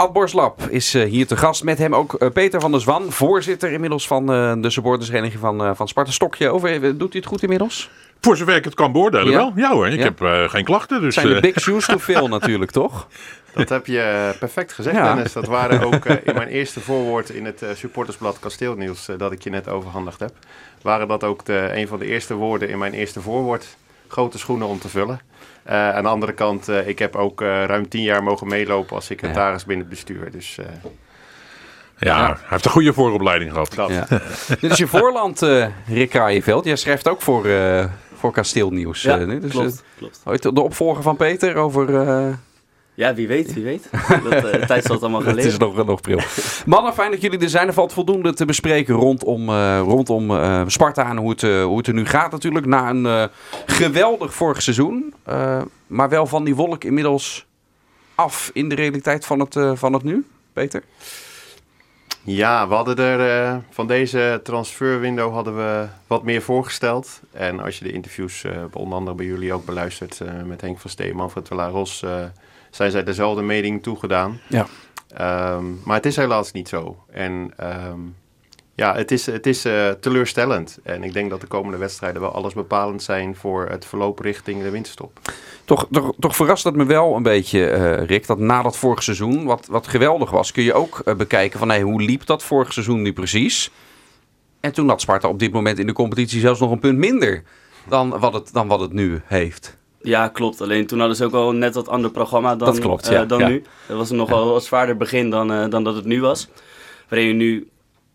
Ad Borslap is uh, hier te gast. Met hem ook uh, Peter van der Zwan, voorzitter inmiddels van uh, de supportersvereniging van, van Sparta Stokje. Over, doet hij het goed inmiddels? Voor zover ik het kan beoordelen ja. wel. Ja hoor, ik ja. heb geen klachten. Dus, zijn de big shoes te veel natuurlijk, toch? Dat heb je perfect gezegd, ja. Dennis. Dat waren ook in mijn eerste voorwoord in het supportersblad Kasteelnieuws dat ik je net overhandigd heb. Waren dat ook de, een van de eerste woorden in mijn eerste voorwoord. Grote schoenen om te vullen. Uh, aan de andere kant, uh, ik heb ook uh, ruim tien jaar mogen meelopen als secretaris ja. binnen het bestuur. Dus, ja, ja, hij heeft een goede vooropleiding gehad. Ja. Dit is je voorland, Rick Kraaienveld. Jij schrijft ook voor, voor Kasteelnieuws. Ja, dus, klopt, klopt. De opvolger van Peter over ja, wie weet, wie weet. Dat, uh, de tijd zal het allemaal geleden. het is nog, nog pril. Mannen, fijn dat jullie er zijn. Er valt voldoende te bespreken rondom, uh, rondom uh, Sparta en hoe het, hoe het er nu gaat natuurlijk. Na een geweldig vorig seizoen. maar wel van die wolk inmiddels af in de realiteit van het, van het nu. Peter? Ja, we hadden er van deze transferwindow hadden we wat meer voorgesteld. En als je de interviews onder andere bij jullie ook beluistert met Henk van Steen, Manfred Ros zijn zij dezelfde mening toegedaan. Ja. Um, maar het is helaas niet zo. En um, ja, het is, het is uh, teleurstellend. En ik denk dat de komende wedstrijden wel alles bepalend zijn voor het verloop richting de winterstop. Toch, toch, toch verrast het me wel een beetje, uh, Rick, dat na dat vorige seizoen, wat, wat geweldig was, kun je ook uh, bekijken van hey, hoe liep dat vorig seizoen nu precies? En toen had Sparta op dit moment in de competitie zelfs nog een punt minder dan wat het, dan wat het nu heeft. Ja, klopt. Alleen toen hadden ze ook wel net wat ander programma dan, dat klopt, ja. uh, dan nu. Dat was nog wel wat zwaarder begin dan, uh, dan dat het nu was. Waarin je nu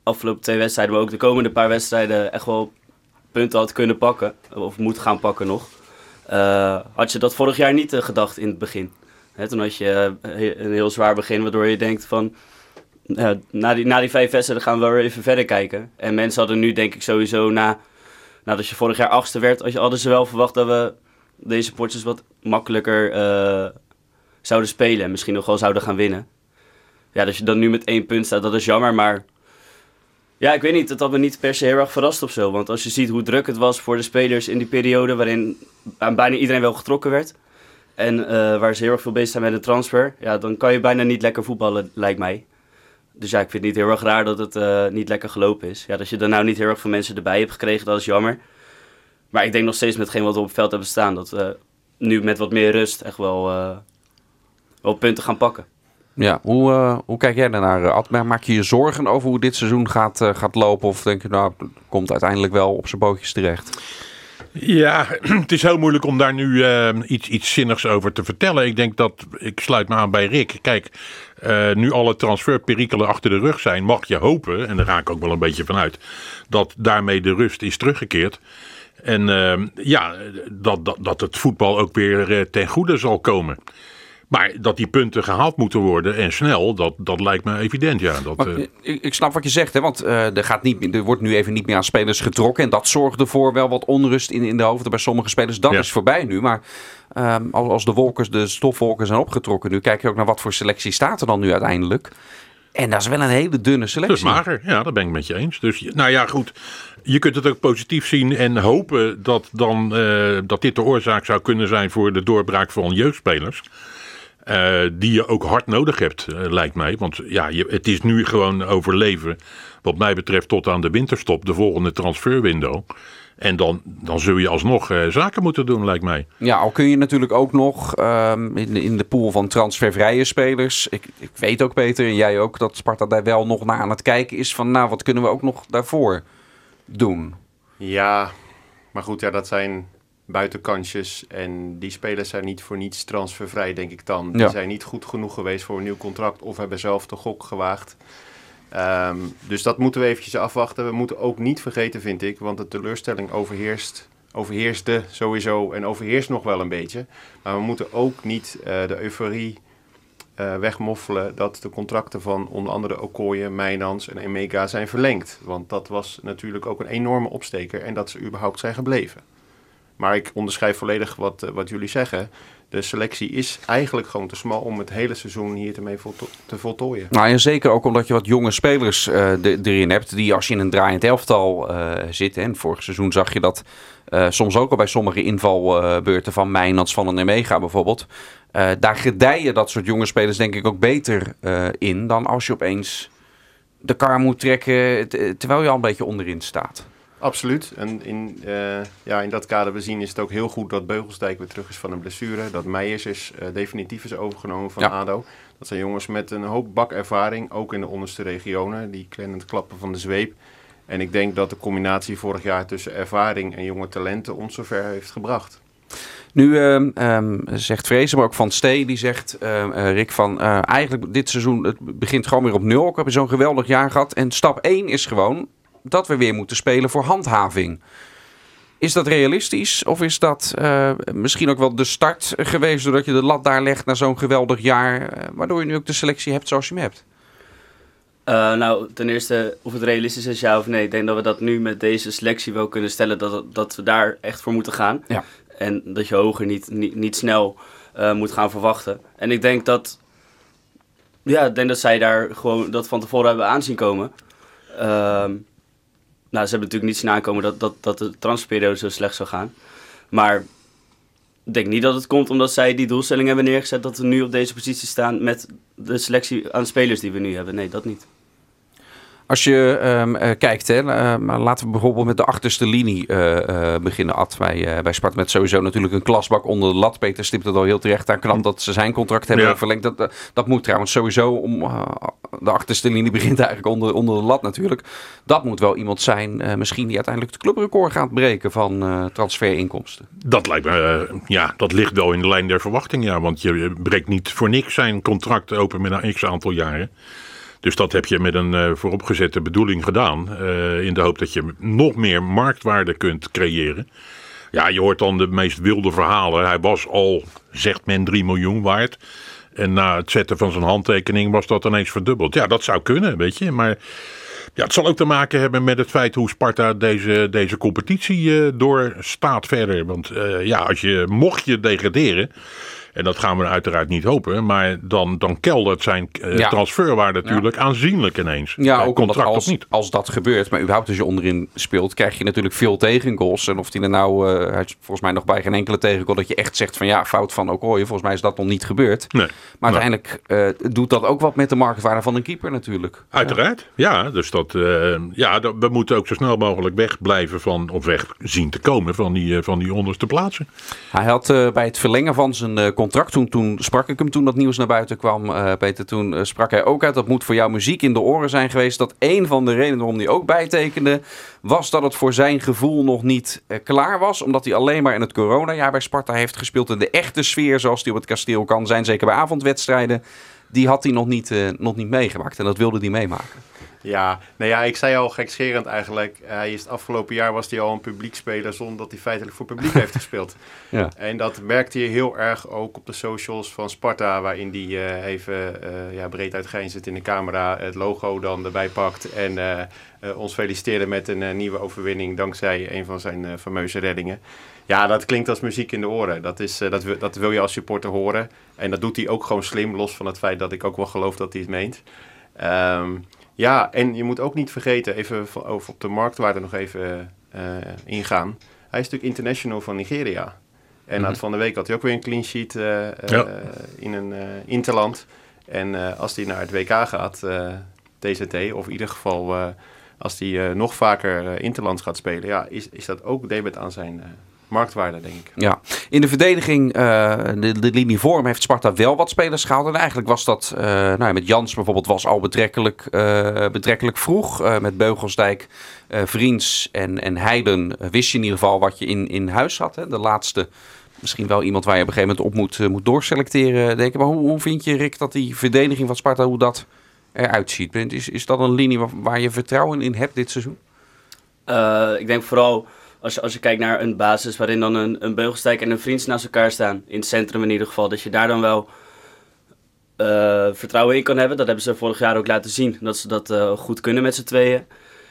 afgelopen twee wedstrijden, maar ook de komende paar wedstrijden echt wel punten had kunnen pakken. Of moet gaan pakken nog. Uh, had je dat vorig jaar niet gedacht in het begin. Hè, toen had je een heel zwaar begin, waardoor je denkt van... na, die, na die vijf wedstrijden gaan we weer even verder kijken. En mensen hadden nu denk ik sowieso na... Nadat je vorig jaar achtste werd, hadden ze wel verwacht dat we deze potjes wat makkelijker uh, zouden spelen. En misschien nog wel zouden gaan winnen. Ja, dat je dan nu met één punt staat, dat is jammer. Maar ja, ik weet niet, dat had me niet per se heel erg verrast of zo. Want als je ziet hoe druk het was voor de spelers in die periode... waarin aan bijna iedereen wel getrokken werd... en uh, waar ze heel erg veel bezig zijn met een transfer... ja, dan kan je bijna niet lekker voetballen, lijkt mij. Dus ja, ik vind het niet heel erg raar dat het uh, niet lekker gelopen is. Ja, dat je er nou niet heel erg veel mensen erbij hebt gekregen, dat is jammer. Maar ik denk nog steeds met geen wat we op het veld hebben staan, dat we nu met wat meer rust echt wel, uh, wel punten gaan pakken. Ja, hoe, uh, hoe kijk jij daarnaar, Ad? Maak je je zorgen over hoe dit seizoen gaat, uh, gaat lopen? Of denk je, nou, het komt uiteindelijk wel op zijn bootjes terecht? Ja, het is heel moeilijk om daar nu uh, iets, iets zinnigs over te vertellen. Ik denk dat, ik sluit me aan bij Rick. Kijk, uh, nu alle transferperikelen achter de rug zijn, mag je hopen, en daar raak ik ook wel een beetje vanuit, dat daarmee de rust is teruggekeerd. En uh, ja, dat, dat, dat het voetbal ook weer uh, ten goede zal komen. Maar dat die punten gehaald moeten worden en snel, dat, dat lijkt me evident. Ja, dat, maar, uh... ik, ik, snap wat je zegt, hè, want er, gaat niet, er wordt nu even niet meer aan spelers getrokken. En dat zorgt ervoor wel wat onrust in, in de hoofden bij sommige spelers. Dat ja. is voorbij nu. Maar um, als, als de, wolkers, de stofwolken zijn opgetrokken nu, kijk je ook naar wat voor selectie staat er dan nu uiteindelijk. En dat is wel een hele dunne selectie. Dat is mager, ja, dat ben ik met je eens. Dus nou ja, goed je kunt het ook positief zien en hopen dat, dan, uh, dat dit de oorzaak zou kunnen zijn voor de doorbraak van jeugdspelers. Uh, die je ook hard nodig hebt, uh, lijkt mij. Want ja, je, het is nu gewoon overleven, wat mij betreft, tot aan de winterstop, de volgende transferwindow. En dan, dan zul je alsnog uh, zaken moeten doen, lijkt mij. Ja, al kun je natuurlijk ook nog um, in, de, in de pool van transfervrije spelers. Ik, ik weet ook, Peter, en jij ook, dat Sparta daar wel nog naar aan het kijken is van, nou, wat kunnen we ook nog daarvoor doen. Ja, maar goed, ja, dat zijn buitenkansjes. En die spelers zijn niet voor niets transfervrij, denk ik dan. Die zijn niet goed genoeg geweest voor een nieuw contract of hebben zelf de gok gewaagd. Um, dus dat moeten we eventjes afwachten. We moeten ook niet vergeten, vind ik, want de teleurstelling overheerst, overheerste sowieso en overheerst nog wel een beetje. Maar we moeten ook niet uh, de euforie uh, wegmoffelen dat de contracten van onder andere Okoye, Mijnans en Emega zijn verlengd. Want dat was natuurlijk ook een enorme opsteker en dat ze überhaupt zijn gebleven. Maar ik onderschrijf volledig wat, uh, wat jullie zeggen. De selectie is eigenlijk gewoon te smal om het hele seizoen hier te volto te voltooien. Nou, en zeker ook omdat je wat jonge spelers uh, erin hebt. Die als je in een draaiend elftal zit. En vorig seizoen zag je dat soms ook al bij sommige invalbeurten van Mijnans van een Emega bijvoorbeeld daar gedijen dat soort jonge spelers denk ik ook beter in dan als je opeens de kar moet trekken terwijl je al een beetje onderin staat. Absoluut. En in, uh, ja, in dat kader bezien is het ook heel goed dat Beugelsdijk weer terug is van een blessure. Dat Meijers is, uh, definitief is overgenomen van ADO. Dat zijn jongens met een hoop bakervaring, ook in de onderste regionen. Die klennend klappen van de zweep. En ik denk dat de combinatie vorig jaar tussen ervaring en jonge talenten ons zover heeft gebracht. Nu um, zegt Vrezen, maar ook Van Stee, die zegt, uh, Rick, van uh, eigenlijk dit seizoen, het begint gewoon weer op nul. Ik heb zo'n geweldig jaar gehad. En stap 1 is gewoon dat we weer moeten spelen voor handhaving. Is dat realistisch of is dat uh, misschien ook wel de start geweest doordat je de lat daar legt na zo'n geweldig jaar, uh, waardoor je nu ook de selectie hebt zoals je hem hebt? Uh, nou, ten eerste, of het realistisch is, ja of nee. Ik denk dat we dat nu met deze selectie wel kunnen stellen dat, dat we daar echt voor moeten gaan. Ja. En dat je hoger niet, niet, niet snel moet gaan verwachten. En ik denk dat, ja, ik denk dat zij daar gewoon dat van tevoren hebben aanzien komen. Ehm, nou, ze hebben natuurlijk niet zien aankomen dat, dat, dat de transferperiode zo slecht zou gaan. Maar ik denk niet dat het komt omdat zij die doelstelling hebben neergezet dat we nu op deze positie staan met de selectie aan spelers die we nu hebben. Nee, dat niet. Als je um, uh, kijkt, hè, uh, laten we bijvoorbeeld met de achterste linie uh, beginnen, Ad. Bij, bij Sparta met sowieso natuurlijk een klasbak onder de lat. Peter stipt het al heel terecht aan. Knap dat ze zijn contract hebben ja. verlengd. Dat, dat moet trouwens sowieso om... de achterste linie begint eigenlijk onder, onder de lat natuurlijk. Dat moet wel iemand zijn, misschien die uiteindelijk het clubrecord gaat breken van transferinkomsten. Dat lijkt me, ja, dat ligt wel in de lijn der verwachting, ja. Want je breekt niet voor niks zijn contract open met een x aantal jaren. Dus dat heb je met een uh, vooropgezette bedoeling gedaan. Uh, in de hoop dat je nog meer marktwaarde kunt creëren. Ja, je hoort dan de meest wilde verhalen. Hij was al, zegt men, 3 miljoen waard. En na het zetten van zijn handtekening was dat ineens verdubbeld. Ja, dat zou kunnen, weet je. Maar ja, het zal ook te maken hebben met het feit hoe Sparta deze, deze competitie uh, doorstaat verder. Want ja, als je, mocht je degraderen en dat gaan we uiteraard niet hopen. Maar dan, dan keldert zijn uh, transferwaarde natuurlijk aanzienlijk ineens. Ja, ook contract als, niet. als dat gebeurt. Maar überhaupt als je onderin speelt, krijg je natuurlijk veel tegengoals. En of die er nou, uh, volgens mij nog bij geen enkele tegengoal, dat je echt zegt van ja, fout van Okoye. Volgens mij is dat nog niet gebeurd. Nee. Maar uiteindelijk uh, doet dat ook wat met de marktwaarde van een keeper natuurlijk. Uiteraard, ja. dus dat, ja, dat, we moeten ook zo snel mogelijk wegblijven van, of weg zien te komen van die, van die onderste plaatsen. Hij had bij het verlengen van zijn contract Toen, toen sprak ik hem toen dat nieuws naar buiten kwam, uh, Peter. Toen uh, sprak hij ook uit, dat moet voor jou muziek in de oren zijn geweest. Dat een van de redenen waarom hij ook bijtekende, was dat het voor zijn gevoel nog niet uh, klaar was. Omdat hij alleen maar in het coronajaar bij Sparta heeft gespeeld. En de echte sfeer zoals die op het kasteel kan zijn, zeker bij avondwedstrijden, die had hij nog niet, nog niet meegemaakt. En dat wilde hij meemaken. Ja, nou ja, ik zei al gekscherend eigenlijk. Hij is het afgelopen jaar was hij al een publiekspeler zonder dat hij feitelijk voor publiek heeft gespeeld. Ja. En dat merkte je heel erg ook op de socials van Sparta, waarin hij uh, even uh, ja, breed uitgrijnzend in de camera het logo dan erbij pakt en uh, ons feliciteerde met een nieuwe overwinning dankzij een van zijn fameuze reddingen. Ja, dat klinkt als muziek in de oren. Dat, is, dat, dat wil je als supporter horen. En dat doet hij ook gewoon slim, los van het feit dat ik ook wel geloof dat hij het meent. Um, ja, en je moet ook niet vergeten, even over op de marktwaarde nog even uh, ingaan. Hij is natuurlijk international van Nigeria. En mm van de week had hij ook weer een clean sheet uh, in een interland. En als hij naar het WK gaat, TZT, of in ieder geval als hij nog vaker interlands gaat spelen, ja, is, is dat ook debet aan zijn marktwaarde, denk ik. Ja, in de verdediging, uh, de, de linie vorm, heeft Sparta wel wat spelers gehaald. En eigenlijk was dat, uh, nou, met Jans bijvoorbeeld, was al betrekkelijk, uh, betrekkelijk vroeg. met Beugelsdijk, Vriends en, en Heiden wist je in ieder geval wat je in, in huis had. Hè? De laatste, misschien wel iemand waar je op een gegeven moment op moet, moet doorselecteren, denk ik. Maar hoe, hoe vind je, Rick, dat die verdediging van Sparta, hoe dat eruit ziet? Is, is dat een linie waar, waar je vertrouwen in hebt dit seizoen? ik denk vooral als je, als je kijkt naar een basis waarin dan een, een Beugelstijk en een Vriends naast elkaar staan, in het centrum in ieder geval, dat je daar dan wel uh, vertrouwen in kan hebben. Dat hebben ze vorig jaar ook laten zien, dat ze dat uh, goed kunnen met z'n tweeën.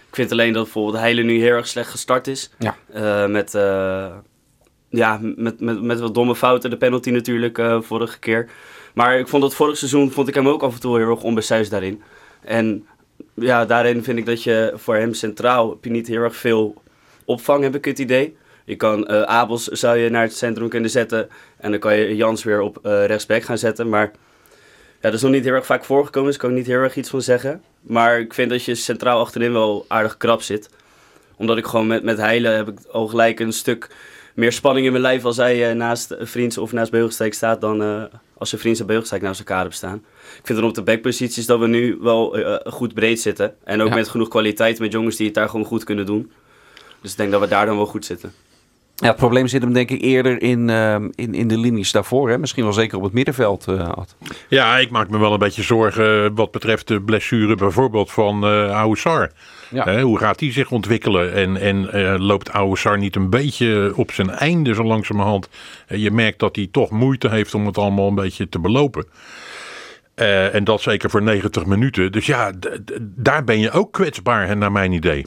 Ik vind alleen dat bijvoorbeeld Heile nu heel erg slecht gestart is. Ja. Uh, met, ja, met, met, met wat domme fouten, de penalty natuurlijk vorige keer. Maar ik vond dat vorig seizoen, vond ik hem ook af en toe heel erg onbesuisd daarin. En ja, daarin vind ik dat je voor hem centraal heb je niet heel erg veel opvang, heb ik het idee. Je kan uh, Abels zou je naar het centrum kunnen zetten. En dan kan je Jans weer op uh, rechtsback gaan zetten. Maar ja, dat is nog niet heel erg vaak voorgekomen, dus kan ik niet heel erg iets van zeggen. Maar ik vind dat je centraal achterin wel aardig krap zit. Omdat ik gewoon met, met Heilen heb ik al gelijk een stuk meer spanning in mijn lijf als hij uh, naast Vriends of naast Beugelstek staat dan uh, als je Vriends en Beugelstek naast elkaar hebben staan. Ik vind dan op de backposities dat we nu wel uh, goed breed zitten. En ook met genoeg kwaliteit met jongens die het daar gewoon goed kunnen doen. Dus ik denk dat we daar dan wel goed zitten. Ja, het probleem zit hem denk ik eerder in, uh, in, in de linies daarvoor. Hè? Misschien wel zeker op het middenveld. Uh, ja, ik maak me wel een beetje zorgen wat betreft de blessure bijvoorbeeld van uh, Aoussar. Ja. hoe gaat die zich ontwikkelen? En, en loopt Aoussar niet een beetje op zijn einde zo langzamerhand? je merkt dat hij toch moeite heeft om het allemaal een beetje te belopen. en dat zeker voor 90 minuten. Dus ja, daar ben je ook kwetsbaar, naar mijn idee.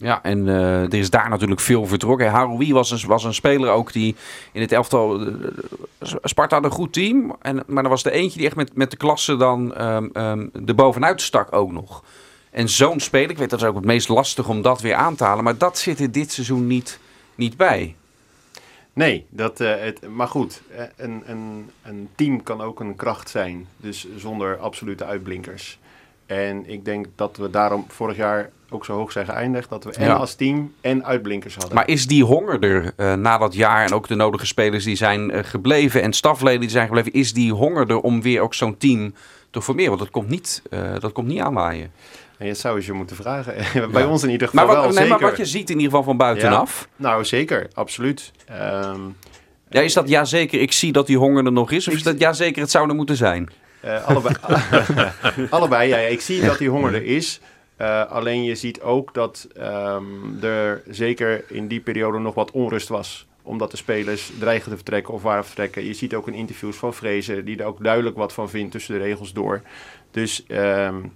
Ja, en uh, er is daar natuurlijk veel vertrokken. Haroui was een, was een speler ook die in het elftal... Uh, Sparta had een goed team, en, maar er was er eentje die echt met, met de klasse dan um, um, er bovenuit stak ook nog. En zo'n speler, ik weet dat is ook het meest lastig om dat weer aan te halen, maar dat zit er dit seizoen niet, niet bij. Nee, dat, het, maar goed, een, een, een team kan ook een kracht zijn, dus zonder absolute uitblinkers. En ik denk dat we daarom vorig jaar ook zo hoog zijn geëindigd. Dat we en als team en uitblinkers hadden. Maar is die honger er uh, na dat jaar en ook de nodige spelers die zijn uh, gebleven en stafleden die zijn gebleven, is die honger er om weer ook zo'n team te formeren? Want dat komt niet, uh, dat komt niet aanwaaien. En je zou je moeten vragen. Bij ons in ieder geval maar wat, wel, nee, zeker. Maar wat je ziet in ieder geval van buitenaf. Ja. Nou, zeker. Absoluut. Um, ja, is dat ja zeker, ik zie dat die honger er nog is? Of is dat ja zeker, het zou er moeten zijn? Allebei. allebei, ja, Ik zie dat die honger er is. Uh, alleen je ziet ook dat um, er zeker in die periode nog wat onrust was. Omdat de spelers dreigen te vertrekken of waren vertrekken. Je ziet ook in interviews van Vrezen die er ook duidelijk wat van vindt tussen de regels door. Dus um,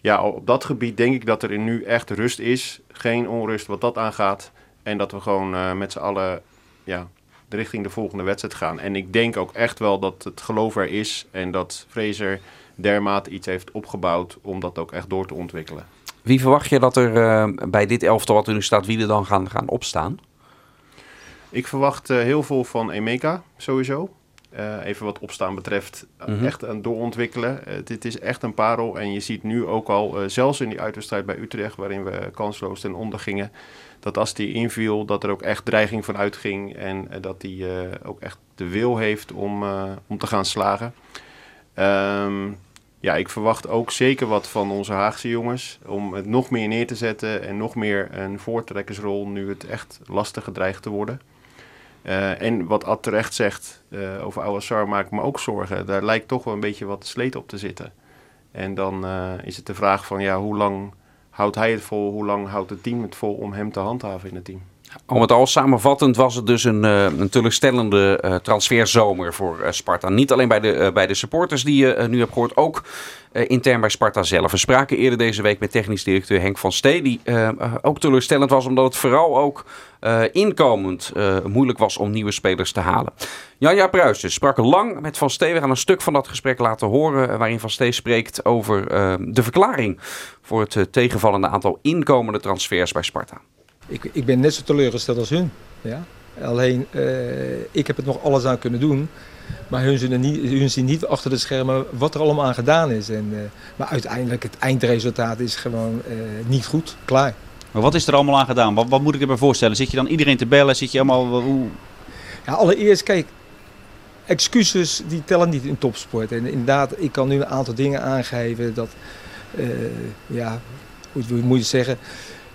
ja, op dat gebied denk ik dat er nu echt rust is. Geen onrust wat dat aangaat. En dat we gewoon uh, met z'n allen ja, richting de volgende wedstrijd gaan. En ik denk ook echt wel dat het geloof er is. En dat Fraser dermate iets heeft opgebouwd om dat ook echt door te ontwikkelen. Wie verwacht je dat er uh, bij dit elftal wat er nu staat, wie er dan gaan, gaan opstaan? Ik verwacht uh, heel veel van Emeka, sowieso. Uh, even wat opstaan betreft, mm -hmm. echt aan doorontwikkelen. dit is echt een parel en je ziet nu ook al, zelfs in die uitwedstrijd bij Utrecht, waarin we kansloos ten onder gingen, dat als die inviel, dat er ook echt dreiging van uitging en dat hij ook echt de wil heeft om, om te gaan slagen. Um, ja, ik verwacht ook zeker wat van onze Haagse jongens. Om het nog meer neer te zetten en nog meer een voortrekkersrol nu het echt lastig dreigt te worden. Uh, en wat Ad terecht zegt uh, over Awassar maakt me ook zorgen. Daar lijkt toch wel een beetje wat sleet op te zitten. En dan uh, is het de vraag van ja, hoe lang houdt hij het vol? Hoe lang houdt het team het vol om hem te handhaven in het team? Om het al samenvattend was het dus een, uh, een teleurstellende uh, transferzomer voor uh, Sparta. Niet alleen bij de, bij de supporters die je nu hebt gehoord, ook intern bij Sparta zelf. We spraken eerder deze week met technisch directeur Henk van Stee, die ook teleurstellend was omdat het vooral ook inkomend moeilijk was om nieuwe spelers te halen. Janja Pruijsen sprak lang met Van Stee. We gaan een stuk van dat gesprek laten horen waarin Van Stee spreekt over de verklaring voor het tegenvallende aantal inkomende transfers bij Sparta. Ik, ik ben net zo teleurgesteld als hun. Ja? Alleen, uh, ik heb het nog alles aan kunnen doen. Maar hun zien, niet, hun zien niet achter de schermen wat er allemaal aan gedaan is. En, uh, maar uiteindelijk, het eindresultaat is gewoon uh, niet goed. Klaar. Maar wat is er allemaal aan gedaan? Wat, wat moet ik erbij voorstellen? Zit je dan iedereen te bellen? Zit je allemaal... Hoe... Ja, allereerst, kijk, excuses die tellen niet in topsport. En inderdaad, ik kan nu een aantal dingen aangeven dat, ja, hoe moet je zeggen...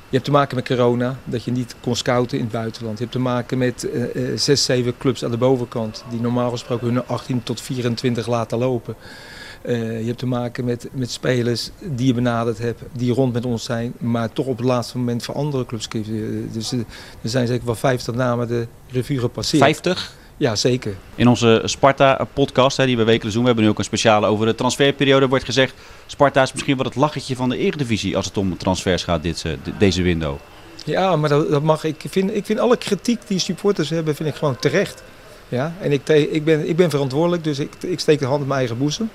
Je hebt te maken met corona, dat je niet kon scouten in het buitenland. Je hebt te maken met uh, uh, zes, zeven clubs aan de bovenkant, die normaal gesproken hun 18 tot 24 laten lopen. Uh, je hebt te maken met, met spelers die je benaderd hebt, die rond met ons zijn, maar toch op het laatste moment voor andere clubs kiezen. Dus er zijn zeker wel 50 namen de revue gepasseerd. 50? Ja, zeker. In onze Sparta-podcast, die we wekelijks doen, we hebben nu ook een speciale over de transferperiode, wordt gezegd... Sparta is misschien wel het lachertje van de Eredivisie als het om transfers gaat, dit, deze window. Ja, maar dat, dat mag ik. Vind, ik vind alle kritiek die supporters hebben, vind ik gewoon terecht. Ja? En ik, ik, ben, ik ben verantwoordelijk, dus ik, ik steek de hand in mijn eigen boezem.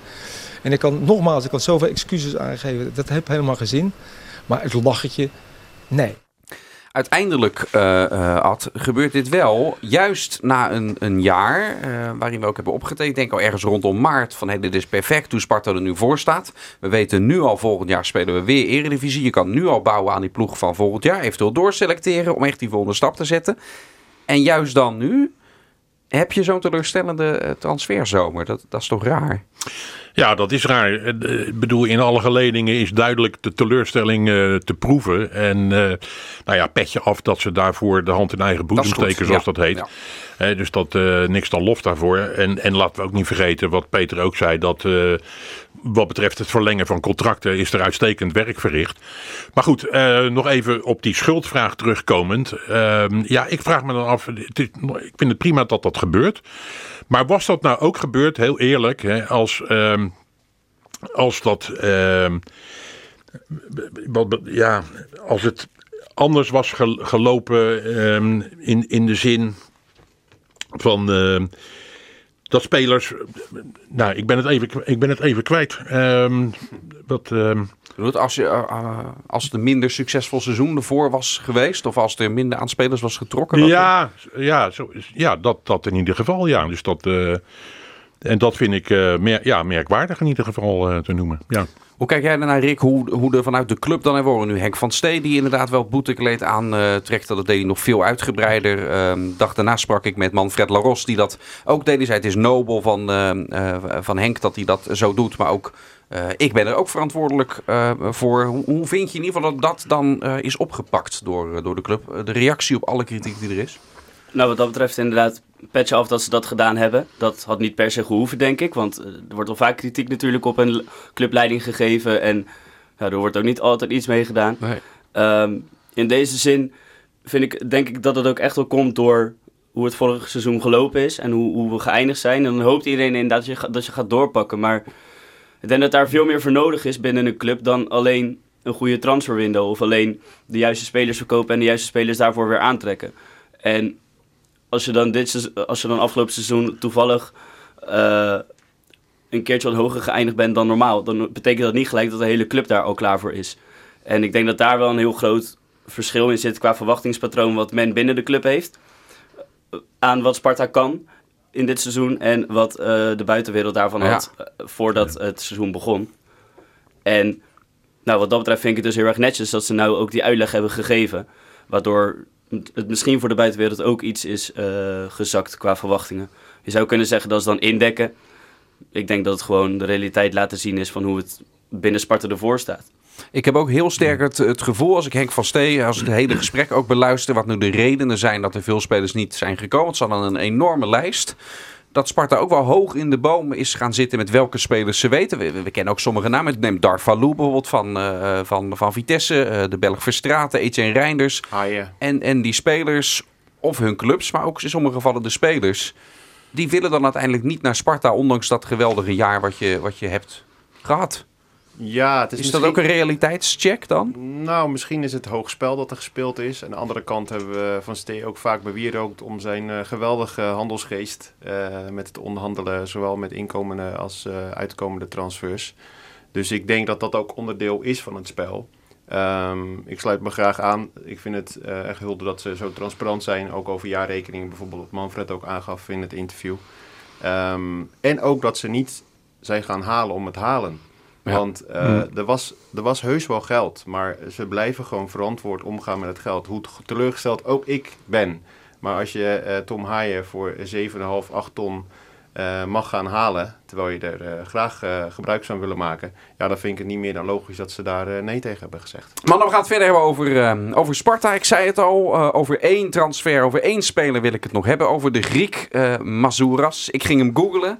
En ik kan nogmaals, ik kan zoveel excuses aangeven, dat heb helemaal geen zin. Maar het lachertje, nee. Uiteindelijk, uh, gebeurt dit wel juist na een, een jaar waarin we ook hebben opgetekend. Denk al ergens rondom maart van hey, dit is perfect hoe Sparta er nu voor staat. We weten nu al volgend jaar spelen we weer Eredivisie. Je kan nu al bouwen aan die ploeg van volgend jaar. Eventueel doorselecteren om echt die volgende stap te zetten. En juist dan nu heb je zo'n teleurstellende transferzomer. Dat, dat is toch raar? Ja, dat is raar. Eh, ik bedoel, in alle geledingen is duidelijk de teleurstelling uh, te proeven. En uh, nou ja, petje af dat ze daarvoor de hand in eigen boezem steken, zoals dat heet. Ja. dus dat niks dan lof daarvoor. En, en laten we ook niet vergeten wat Peter ook zei, dat wat betreft het verlengen van contracten is er uitstekend werk verricht. Maar goed, nog even op die schuldvraag terugkomend. Ehm, ja, ik vraag me dan af, het is, ik vind het prima dat dat gebeurt. Maar was dat nou ook gebeurd, heel eerlijk, hè, als, uh, als dat. Uh, ja, als het anders was gelopen uh, in, in de zin van ehm, dat spelers. Nou, ik ben het even, ik ben het even kwijt. wat, als, je, uh, als het een minder succesvol seizoen ervoor was geweest, of als er minder aan spelers was getrokken? Ja, ja, zo, ja dat, dat in ieder geval, ja. Dus dat, uh, en dat vind ik uh, mer ja, merkwaardig in ieder geval te noemen. Ja. Hoe kijk jij naar Rick, hoe, hoe er vanuit de club dan hebben nu Henk van Stee, die inderdaad wel boetekleed aantrekt. dat deed hij nog veel uitgebreider. Ehm, dag daarna sprak ik met Manfred Laros, die dat ook deed. Hij zei het is nobel van, van Henk dat hij dat zo doet, maar ook uh, ik ben er ook verantwoordelijk uh, voor. Hoe, hoe, vind je in ieder geval dat dat dan uh, is opgepakt door, door de club? de reactie op alle kritiek die er is? Nou, wat dat betreft inderdaad, patch af dat ze dat gedaan hebben. Dat had niet per se gehoeven, denk ik. Want er wordt al vaak kritiek natuurlijk op een clubleiding gegeven. En ja, er wordt ook niet altijd iets mee gedaan. Nee. Um, in deze zin vind ik, denk ik dat het ook echt wel komt door hoe het vorige seizoen gelopen is. En hoe, hoe we geëindigd zijn. En dan hoopt iedereen inderdaad dat je, dat je gaat doorpakken. Maar ik denk dat daar veel meer voor nodig is binnen een club dan alleen een goede transferwindow. Of alleen de juiste spelers verkopen en de juiste spelers daarvoor weer aantrekken. En als je dan, dit, als je dan afgelopen seizoen toevallig uh, een keertje wat hoger geëindigd bent dan normaal, dan betekent dat niet gelijk dat de hele club daar al klaar voor is. En ik denk dat daar wel een heel groot verschil in zit qua verwachtingspatroon wat men binnen de club heeft. Aan wat Sparta kan in dit seizoen en wat uh, de buitenwereld daarvan had uh, voordat het seizoen begon. En nou, wat dat betreft vind ik het dus heel erg netjes dat ze nou ook die uitleg hebben gegeven. Waardoor het misschien voor de buitenwereld ook iets is uh, gezakt qua verwachtingen. Je zou kunnen zeggen dat is dan indekken. Ik denk dat het gewoon de realiteit laten zien is van hoe het binnen Sparta ervoor staat. Ik heb ook heel sterk het, het, gevoel, als ik Henk van Stee, als ik het hele gesprek ook beluister, wat nu de redenen zijn dat er veel spelers niet zijn gekomen. Ze hadden een enorme lijst. Dat Sparta ook wel hoog in de bomen is gaan zitten met welke spelers ze weten. We, kennen ook sommige namen. Neem Darfalou bijvoorbeeld van, uh, van, van Vitesse, uh, de Belg Verstraten, Etienne Reinders. En, en die spelers, of hun clubs, maar ook in sommige gevallen de spelers, die willen dan uiteindelijk niet naar Sparta, ondanks dat geweldige jaar wat je, wat je hebt gehad. Ja, het is, is dat ook een realiteitscheck dan? Nou, misschien is het hoogspel dat er gespeeld is. Aan de andere kant hebben we Van Stee ook vaak bewierookt om zijn uh, geweldige handelsgeest uh, met het onderhandelen, zowel met inkomende als uh, uitkomende transfers. Dus ik denk dat dat ook onderdeel is van het spel. Um, ik sluit me graag aan. Ik vind het echt hulde dat ze zo transparant zijn, ook over jaarrekeningen, bijvoorbeeld wat Manfred ook aangaf in het interview. Um, en ook dat ze niet zijn gaan halen om het halen. Want uh, er, was, er was heus wel geld, maar ze blijven gewoon verantwoord omgaan met het geld. Hoe teleurgesteld ook ik ben. Maar als je uh, Tom Haaien voor 7,5, 8 ton uh, mag gaan halen, terwijl je er graag gebruik van willen maken, ja, dan vind ik het niet meer dan logisch dat ze daar nee tegen hebben gezegd. Maar dan gaan we het verder hebben over, over Sparta. Ik zei het al, over één transfer, over één speler wil ik het nog hebben. Over de Griek Mazouras. Ik ging hem googlen.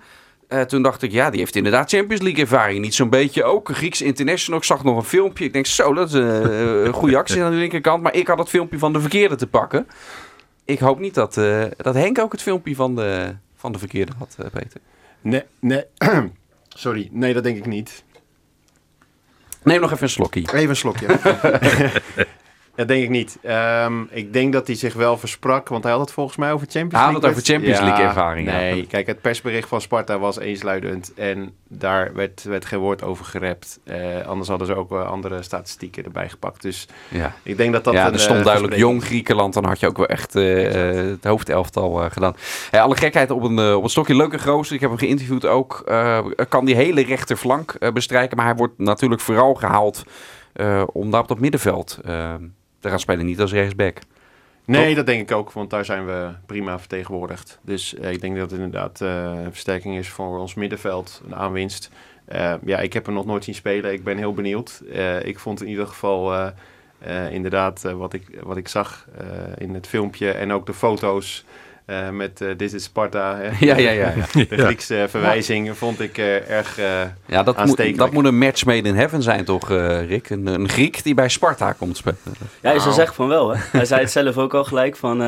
Uh, toen dacht ik, ja, die heeft inderdaad Champions League ervaring. Niet zo'n beetje ook. Grieks International. Ik zag nog een filmpje. Ik denk, zo, dat is uh, een goede actie aan de linkerkant. Maar ik had het filmpje van de verkeerde te pakken. Ik hoop niet dat, uh, dat Henk ook het filmpje van de, van de verkeerde had, Peter. Nee, nee. Sorry. Nee, dat denk ik niet. Neem nog even een slokje. Even een slokje. Dat denk ik niet. Um, ik denk dat hij zich wel versprak, want hij had het volgens mij over Champions League. Hij had het over Champions League ervaring. Nee, kijk, het persbericht van Sparta was eensluidend en daar werd, werd geen woord over gerept. Uh, anders hadden ze ook andere statistieken erbij gepakt. Dus ja. ik denk dat dat. Ja, er stond uh, duidelijk jong Griekenland, dan had je ook wel echt uh, het hoofdelftal gedaan. Hey, alle gekheid op een, op een stokje. Leuke gozer, ik heb hem geïnterviewd ook. kan die hele rechterflank bestrijken, maar hij wordt natuurlijk vooral gehaald om daar op dat middenveld daar gaan spelen, niet als rechtsback. Nee, dat denk ik ook, want daar zijn we prima vertegenwoordigd. Dus uh, ik denk dat het inderdaad uh, een versterking is voor ons middenveld, een aanwinst. Uh, ja, ik heb hem nog nooit zien spelen. Ik ben heel benieuwd. ik vond in ieder geval inderdaad wat, ik, wat ik zag in het filmpje en ook de foto's uh, met uh, This is Sparta. Hè? Ja, ja, ja. ja. De Griekse verwijzing vond ik uh, erg Ja, dat moet, dat moet een match made in heaven zijn toch, Rick? Een, een, Griek die bij Sparta komt spelen. Ja, ze zegt van wel. Hè? Hij zei het zelf ook al gelijk van...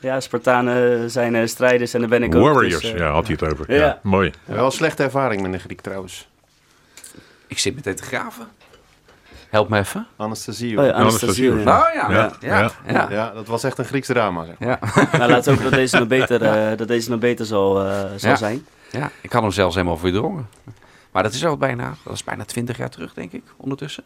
ja, Spartanen zijn strijders en daar ben ik Warriors, ook. Warriors, dus, ja, had hij het over. Ja, ja. mooi. Wel een slechte ervaring met een Griek trouwens. Ik zit meteen te graven. Help me even. Anesthesie. Oh ja, anesthesie. Oh ja. Ja. Ja. Ja. ja. dat was echt een Grieks drama. Zeg ja. nou, laat ook dat deze nog beter, uh, dat deze nog beter zal, uh, zal zijn. Ja, ik had hem zelfs helemaal verdrongen. Maar dat is al bijna, dat is bijna 20 jaar terug, denk ik, ondertussen.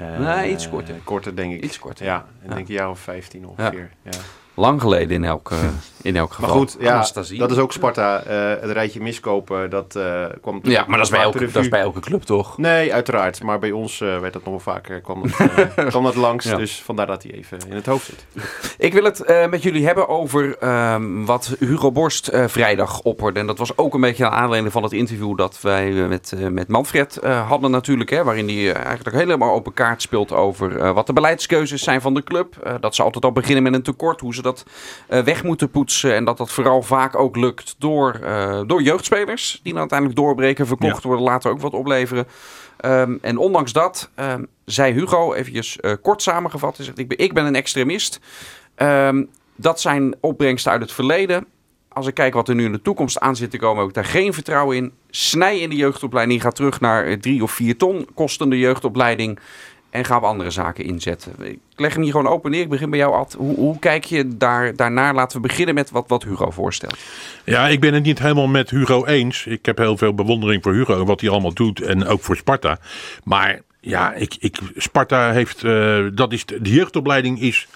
Uh, nee, iets korter. Korter, denk ik. Iets korter. Ja, ik denk een jaar of 15 ongeveer. Ja. Lang geleden in elk, uh, in elk geval. Maar goed, ja, dat is ook Sparta. Uh, het rijtje miskopen, dat uh, kwam Ja, maar dat is, bij elke, dat is bij elke club, toch? Nee, uiteraard. Maar bij ons werd dat nog wel vaker, kwam dat, kwam dat langs. Ja. Dus vandaar dat hij even in het hoofd zit. Ik wil het met jullie hebben over um, wat Hugo Borst vrijdag opperde. En dat was ook een beetje aan aanleiding van het interview dat wij met, met Manfred hadden natuurlijk. Hè, waarin hij eigenlijk helemaal open kaart speelt over wat de beleidskeuzes zijn van de club. dat ze altijd al beginnen met een tekort, hoe ze dat uh, weg moeten poetsen. En dat dat vooral vaak ook lukt door, uh, door jeugdspelers. Die dan uiteindelijk doorbreken, verkocht worden, later ook wat opleveren. Um, en ondanks dat um, zei Hugo, eventjes uh, kort samengevat, hij zegt, ik, ben, ik ben een extremist. Um, dat zijn opbrengsten uit het verleden. Als ik kijk wat er nu in de toekomst aan zit te komen, heb ik daar geen vertrouwen in. Snij in de jeugdopleiding, ga terug naar drie of vier ton kostende jeugdopleiding. En gaan we andere zaken inzetten. Ik leg hem hier gewoon open neer. Ik begin bij jou, Ad. Hoe, hoe kijk je daar, daarnaar? Laten we beginnen met wat, wat Hugo voorstelt. Ja, ik ben het niet helemaal met Hugo eens. Ik heb heel veel bewondering voor Hugo en wat hij allemaal doet. En ook voor Sparta. Maar ja, ik, ik, Sparta heeft... Uh, dat is, de jeugdopleiding is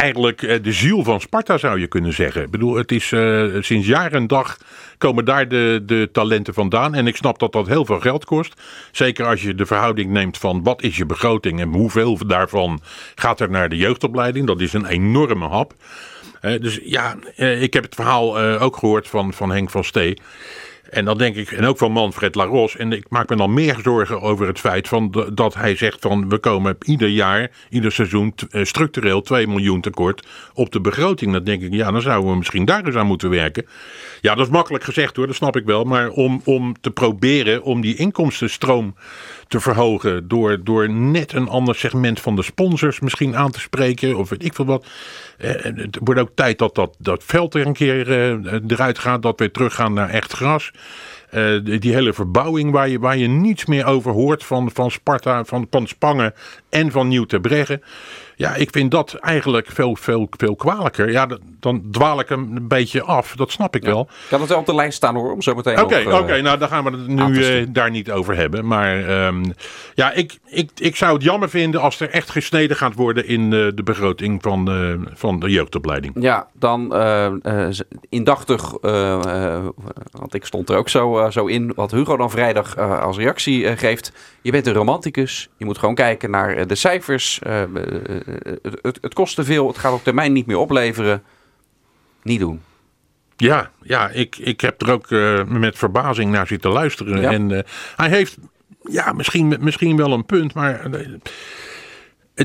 eigenlijk eh, de ziel van Sparta zou je kunnen zeggen. Ik bedoel, het is uh, sinds jaar en dag komen daar de, de talenten vandaan. En ik snap dat dat heel veel geld kost. Zeker als je de verhouding neemt van wat is je begroting en hoeveel daarvan gaat er naar de jeugdopleiding. Dat is een enorme hap. Uh, dus ja, ik heb het verhaal ook gehoord van, van Henk van Stee. En dan denk ik, en ook van Manfred Laros. En ik maak me dan meer zorgen over het feit van dat hij zegt van we komen ieder jaar, ieder seizoen eh, structureel 2 miljoen tekort op de begroting. Dan denk ik, ja, dan zouden we misschien daar eens aan moeten werken. Ja, dat is makkelijk gezegd hoor, dat snap ik wel. Maar om, om te proberen om die inkomstenstroom te verhogen door, door net een ander segment van de sponsors misschien aan te spreken of weet ik veel wat. Eh, het wordt ook tijd dat dat, dat veld er een keer uh, eruit gaat, dat we teruggaan naar echt gras. Uh, die hele verbouwing waar je, waar je niets meer over hoort van, van Sparta, van, van Spangen en van Nieuw Terbregge. Ja, ik vind dat eigenlijk veel, veel, veel kwalijker. Ja, dan dwaal ik hem een beetje af. Dat snap ik wel. Kan het wel op de lijst staan hoor, om zo meteen Oké, okay, oké. nou, dan gaan we het nu uh, daar niet over hebben. Maar um, ja, ik, ik, ik zou het jammer vinden als er echt gesneden gaat worden in uh, de begroting van, uh, van de jeugdopleiding. Ja, dan indachtig, want ik stond er ook zo, zo in, wat Hugo dan vrijdag als reactie geeft. Je bent een romanticus. Je moet gewoon kijken naar de cijfers het, het, het kost te veel, het gaat op termijn niet meer opleveren. Niet doen. Ja, ja ik, ik heb er ook uh, met verbazing naar zitten luisteren. Ja. En uh, hij heeft ja, misschien, misschien wel een punt, maar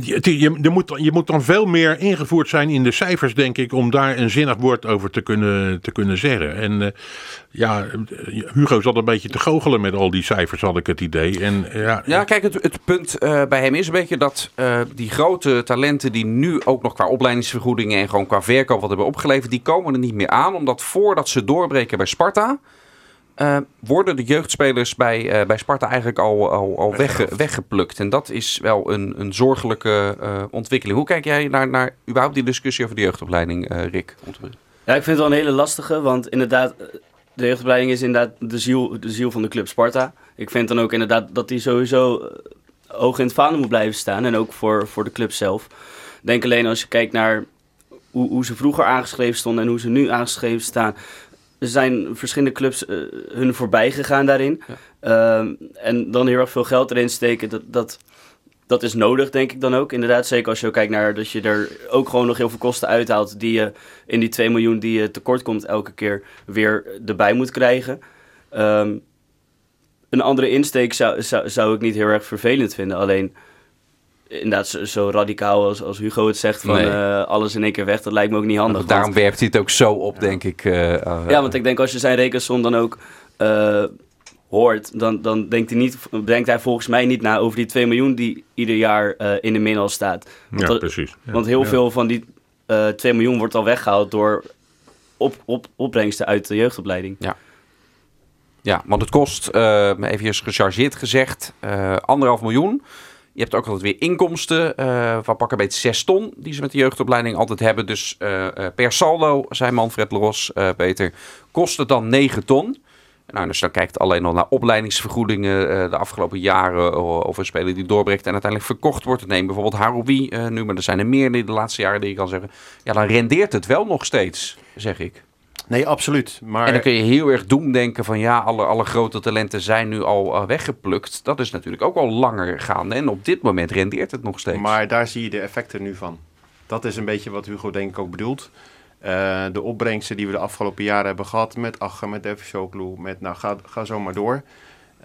je, moet, je moet dan veel meer ingevoerd zijn in de cijfers, denk ik, om daar een zinnig woord over te kunnen, te kunnen zeggen. En uh, ja, Hugo zat een beetje te goochelen met al die cijfers, had ik het idee. En, ja, ja, kijk, het, het punt uh, bij hem is een beetje dat die grote talenten die nu ook nog qua opleidingsvergoedingen en gewoon qua verkoop wat hebben opgeleverd, die komen er niet meer aan, omdat voordat ze doorbreken bij Sparta Uh, worden de jeugdspelers bij, uh, bij Sparta eigenlijk al, al, al wegge, weggeplukt? En dat is wel een, een zorgelijke uh, ontwikkeling. Hoe kijk jij naar, naar überhaupt die discussie over de jeugdopleiding, Rick? Ja, ik vind het wel een hele lastige, want inderdaad, de jeugdopleiding is inderdaad de ziel, de ziel van de club Sparta. Ik vind dan ook inderdaad dat die sowieso hoog in het vaandel moet blijven staan en ook voor, voor de club zelf. Denk alleen als je kijkt naar hoe, hoe ze vroeger aangeschreven stonden en hoe ze nu aangeschreven staan zijn verschillende clubs uh, hun voorbij gegaan daarin. Ehm, en dan heel erg veel geld erin steken, dat, dat, dat is nodig, denk ik dan ook. Inderdaad, zeker als je kijkt naar dat je er ook gewoon nog heel veel kosten uithaalt... die je in die 2 miljoen die je tekort komt elke keer weer erbij moet krijgen. Ehm, een andere insteek zou, zou, zou ik niet heel erg vervelend vinden. Alleen inderdaad zo, zo, radicaal als, als Hugo het zegt van eh, alles in één keer weg, dat lijkt me ook niet handig. Daarom werpt hij het ook zo op, denk ik. Uh, ja, want ik denk als je zijn rekensom dan ook hoort, dan, dan denkt, hij niet, denkt hij volgens mij niet na over die 2 miljoen die ieder jaar in de min al staat. Want ja, precies. Want heel veel van die 2 miljoen wordt al weggehaald door op, op, opbrengsten uit de jeugdopleiding. Ja. Ja, want het kost, even gechargeerd gezegd, anderhalf miljoen. Je hebt ook altijd weer inkomsten uh, van pakken beetje 6 ton die ze met de jeugdopleiding altijd hebben. Dus uh, per saldo, zei Manfred Los, Peter, kost het dan 9 ton. Nou, dus dan kijkt alleen al naar opleidingsvergoedingen de afgelopen jaren of een speler die doorbreekt en uiteindelijk verkocht wordt. Neem bijvoorbeeld Haroui nu, maar er zijn er meer in de laatste jaren die je kan zeggen. Ja, dan rendeert het wel nog steeds, zeg ik. Nee, absoluut. Maar... En dan kun je heel erg doemdenken van ja, alle, alle grote talenten zijn nu al uh, weggeplukt. Dat is natuurlijk ook al langer gaande. En op dit moment rendeert het nog steeds. Maar daar zie je de effecten nu van. Dat is een beetje wat Hugo denk ik ook bedoelt. Uh, de opbrengsten die we de afgelopen jaren hebben gehad met Ache, met Devishoglu, met nou ga, ga zo maar door.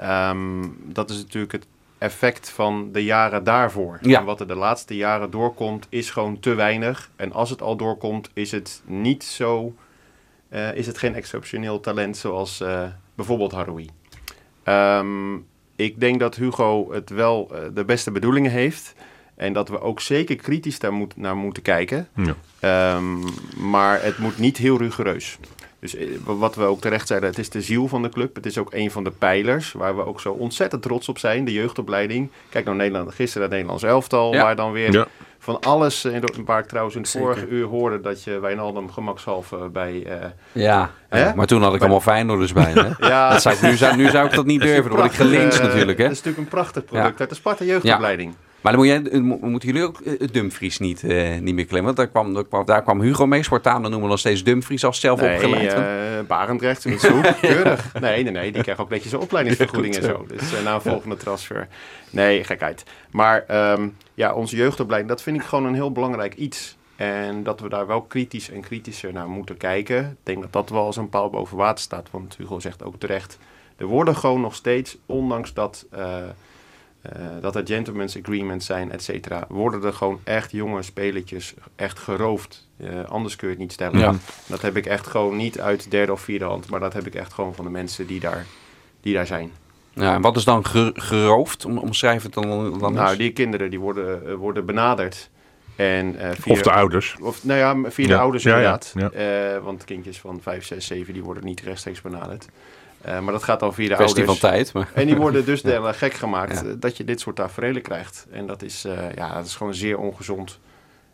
Um, dat is natuurlijk het effect van de jaren daarvoor. Ja. En wat er de laatste jaren doorkomt is gewoon te weinig. En als het al doorkomt is het niet zo uh, is het geen exceptioneel talent zoals uh, bijvoorbeeld Haroui. Um, ik denk dat Hugo het wel uh, de beste bedoelingen heeft. En dat we ook zeker kritisch daar moet, naar moeten kijken. Ja. Um, maar het moet niet heel rigoureus. Dus wat we ook terecht zeiden, het is de ziel van de club. Het is ook een van de pijlers waar we ook zo ontzettend trots op zijn. De jeugdopleiding. Kijk nou Nederland, gisteren het Nederlands elftal. Ja. Waar dan weer ja van alles. Eh, waar ik trouwens in het vorige uur hoorde dat je Wijnaldum gemakshalve bij... Uh, ja, hè? maar toen had ik allemaal Feyenoorders bij. Hè? ja. Dat zou ik, nu, zou, nu zou ik dat niet durven, dan word ik gelinkt natuurlijk. Hè? Dat is natuurlijk een prachtig product uit de Sparta jeugdopleiding. Maar dan moet jij, moeten jullie ook uh, Dumfries niet, uh, niet meer klemmen? Want daar kwam, daar kwam, daar kwam Hugo mee. Spartanen noemen we nog steeds Dumfries als zelf nee, opgeleid. Uh, Barendrecht, niet zo keurig. Nee, nee, nee. Die krijgen ook netjes een opleidingsvergoeding en zo. Dus na een volgende transfer. Nee, gekheid. Maar um, ja, onze jeugdopleiding, dat vind ik gewoon een heel belangrijk iets. En dat we daar wel kritisch en kritischer naar moeten kijken. Ik denk dat dat wel als een paal boven water staat. Want Hugo zegt ook terecht. Er worden gewoon nog steeds, ondanks dat uh, dat er gentleman's agreements zijn, et cetera, worden er gewoon echt jonge spelertjes echt geroofd. Uh, anders kun je het niet stellen. Ja. Dat heb ik echt gewoon niet uit derde of vierde hand, maar dat heb ik echt gewoon van de mensen die daar, die daar zijn. Ja, en wat is dan geroofd? Om, omschrijf het dan, dan Nou, die kinderen die worden, uh, worden benaderd. En, via, of de ouders. Of, nou ja, via de ouders inderdaad. Ja, ja. want kindjes van 5, 6, 7 die worden niet rechtstreeks benaderd. Uh, maar dat gaat dan via de Kwestie ouders. van tijd. Maar. En die worden dus ja. gek gemaakt ja. dat je dit soort tafereelen krijgt. En dat is, uh, ja, dat is gewoon zeer ongezond.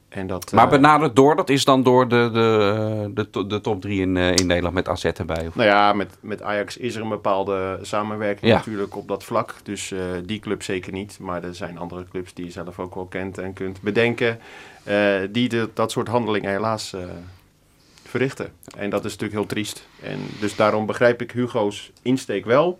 En dat, maar uh, benaderd door, dat is dan door de, de, de, de top 3 in, in Nederland met AZ erbij? Of? Nou ja, met, met Ajax is er een bepaalde samenwerking ja. natuurlijk op dat vlak. Dus die club zeker niet. Maar er zijn andere clubs die je zelf ook wel kent en kunt bedenken. die de, dat soort handelingen helaas verrichten. En dat is natuurlijk heel triest. En dus daarom begrijp ik Hugo's insteek wel.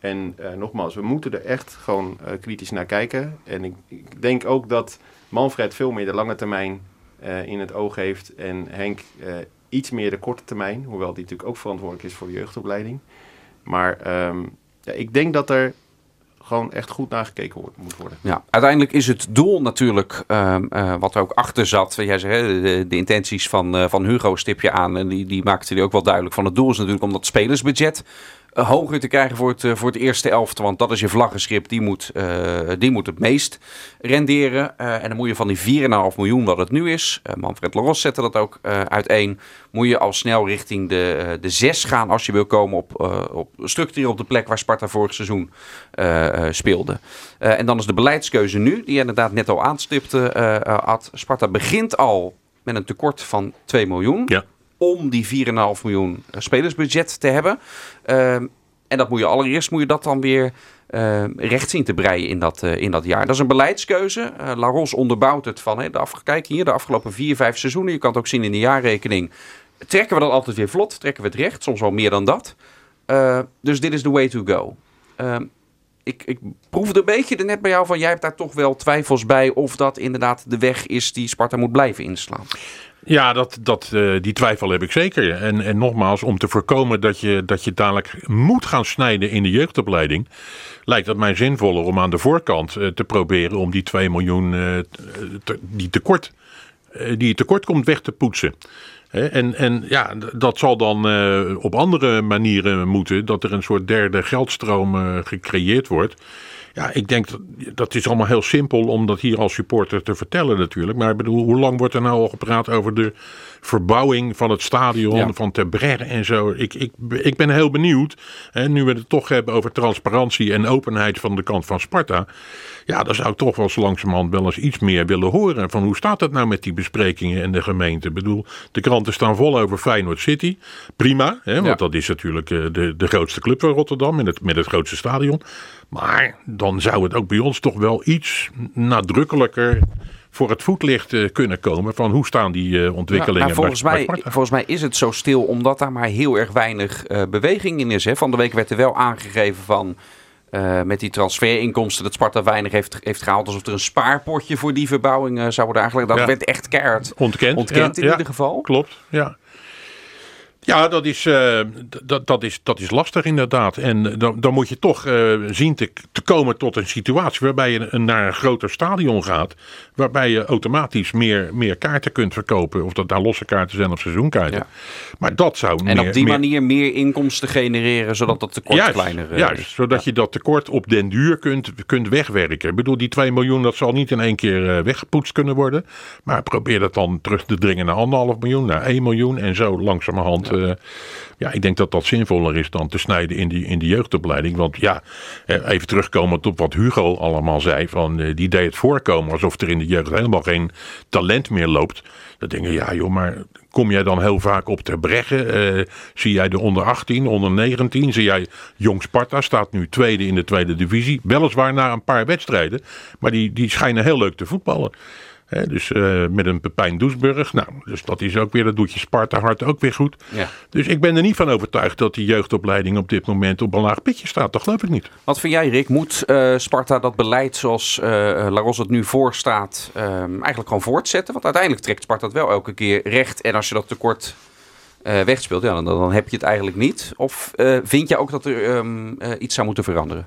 En nogmaals, we moeten er echt gewoon kritisch naar kijken. En ik, ik, denk ook dat Manfred veel meer de lange termijn uh, in het oog heeft. En Henk iets meer de korte termijn. Hoewel die natuurlijk ook verantwoordelijk is voor de jeugdopleiding. Maar um, ja, ik denk dat er gewoon echt goed nagekeken wordt, moet worden. Ja, uiteindelijk is het doel natuurlijk um, uh, wat er ook achter zat. Jij zei, de, intenties van, van Hugo stip je aan. En die, die maakte hij ook wel duidelijk. Van het doel is natuurlijk om dat spelersbudget hoger te krijgen voor het, voor het eerste elfte. Want dat is je vlaggenschip, die moet, die moet het meest renderen. en dan moet je van die 4,5 miljoen wat het nu is, Manfred Laros zette dat ook uiteen, moet je al snel richting de, de 6 gaan als je wil komen op, op structuur op de plek waar Sparta vorig seizoen speelde. en dan is de beleidskeuze nu, die je inderdaad net al aanstipte, Ad. Sparta begint al met een tekort van 2 miljoen. Ja. Om die 4,5 miljoen eh, spelersbudget te hebben. Ehm, en dat moet je allereerst moet je dat dan weer uh, recht zien te breien in dat, uh, in dat jaar. Dat is een beleidskeuze. Laros onderbouwt het van, hè, de kijk hier, de afgelopen vier, vijf seizoenen. Je kan het ook zien in de jaarrekening. Trekken we dat altijd weer vlot? Trekken we het recht? Soms wel meer dan dat. dus dit is the way to go. Ehm, ik, ik proefde een beetje er net bij jou van, jij hebt daar toch wel twijfels bij of dat inderdaad de weg is die Sparta moet blijven inslaan. Ja, dat, dat, uh, die twijfel heb ik zeker. En, en nogmaals, om te voorkomen dat je, dat je dadelijk moet gaan snijden in de jeugdopleiding, lijkt het mij zinvoller om aan de voorkant uh, te proberen om die 2 miljoen te, die tekort, die tekort komt weg te poetsen. En, en ja, dat zal dan op andere manieren moeten, dat er een soort derde geldstroom gecreëerd wordt. Ja, ik denk dat dat is allemaal heel simpel om dat hier als supporter te vertellen natuurlijk. Maar ik bedoel, hoe lang wordt er nou al gepraat over de verbouwing van het stadion, van Tebrère en zo. Ik, ik, ik ben heel benieuwd, hè, nu we het toch hebben over transparantie en openheid van de kant van Sparta. Ja, dan zou ik toch wel zo langzamerhand wel eens iets meer willen horen. Van hoe staat het nou met die besprekingen in de gemeente? Ik bedoel, de kranten staan vol over Feyenoord City. Prima, hè, want dat is natuurlijk eh, de, de grootste club van Rotterdam met het, met het grootste stadion. Maar dan zou het ook bij ons toch wel iets nadrukkelijker voor het voetlicht uh, kunnen komen van hoe staan die uh, ontwikkelingen ja, volgens, mij, volgens mij is het zo stil omdat daar maar heel erg weinig uh, beweging in is. Hè? Van de week werd er wel aangegeven van met die transferinkomsten dat Sparta weinig heeft, heeft gehaald. Alsof er een spaarpotje voor die verbouwing zou worden eigenlijk. Dat werd echt keihard ontkend, ontkend in ieder geval. Klopt, ja. Ja, dat is, uh, dat, dat, is, dat is lastig inderdaad. En dan, dan moet je toch uh, zien te, te komen tot een situatie waarbij je naar een groter stadion gaat. Waarbij je automatisch meer, meer kaarten kunt verkopen. Of dat daar losse kaarten zijn of seizoenkaarten. Ja. Maar dat zou En op die manier meer inkomsten genereren, zodat dat tekort juist, kleiner uh, Juist, zodat je dat tekort op den duur kunt, kunt wegwerken. Ik bedoel, die 2 miljoen, dat zal niet in één keer weggepoetst kunnen worden. Maar probeer dat dan terug te dringen naar anderhalf miljoen, naar 1 miljoen. En zo langzamerhand... Ja ja, ik denk dat dat zinvoller is dan te snijden in die, in die jeugdopleiding. Want ja, eh, even terugkomend op wat Hugo allemaal zei. Van, uh, die deed het voorkomen alsof er in de jeugd helemaal geen talent meer loopt. Dan denk je, ja joh, maar kom jij dan heel vaak op te breggen? Zie jij de onder 18, onder 19? Zie jij Jong Sparta, staat nu tweede in de tweede divisie. Weliswaar na een paar wedstrijden, maar die, die schijnen heel leuk te voetballen dus uh, met een Pepijn Doesburg. Nou, dus dat is ook weer, dat doet je Sparta hart ook weer goed. Ja. Dus ik ben er niet van overtuigd dat die jeugdopleiding op dit moment op een laag pitje staat. Dat geloof ik niet. Wat vind jij, Rick? Moet uh, Sparta dat beleid zoals uh, Laros het nu voorstaat ehm, eigenlijk gewoon voortzetten? Want uiteindelijk trekt Sparta het wel elke keer recht. En als je dat tekort wegspeelt, ja, dan, dan, heb je het eigenlijk niet. Of vind je ook dat er um, iets zou moeten veranderen?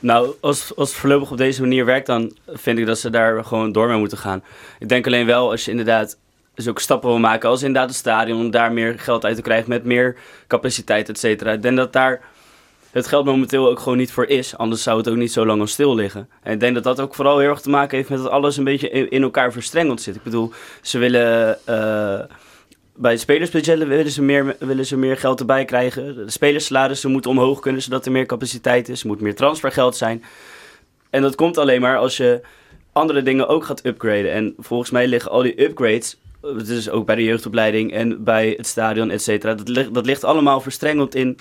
Nou, als, als het voorlopig op deze manier werkt, dan vind ik dat ze daar gewoon door mee moeten gaan. Ik denk alleen wel, als je inderdaad zulke stappen wil maken als inderdaad het stadion, om daar meer geld uit te krijgen met meer capaciteit, et cetera. Ik denk dat daar het geld momenteel ook gewoon niet voor is. Anders zou het ook niet zo lang al stil liggen. En ik denk dat dat ook vooral heel erg te maken heeft met dat alles een beetje in elkaar verstrengeld zit. Ik bedoel, ze willen... Uh, bij het spelersbudget willen ze, meer, willen ze meer geld erbij krijgen. De spelersalarissen moeten omhoog kunnen, zodat er meer capaciteit is. Er moet meer transfergeld zijn. En dat komt alleen maar als je andere dingen ook gaat upgraden. En volgens mij liggen al die upgrades, dus ook bij de jeugdopleiding en bij het stadion, et cetera, dat, ligt, dat ligt allemaal verstrengeld in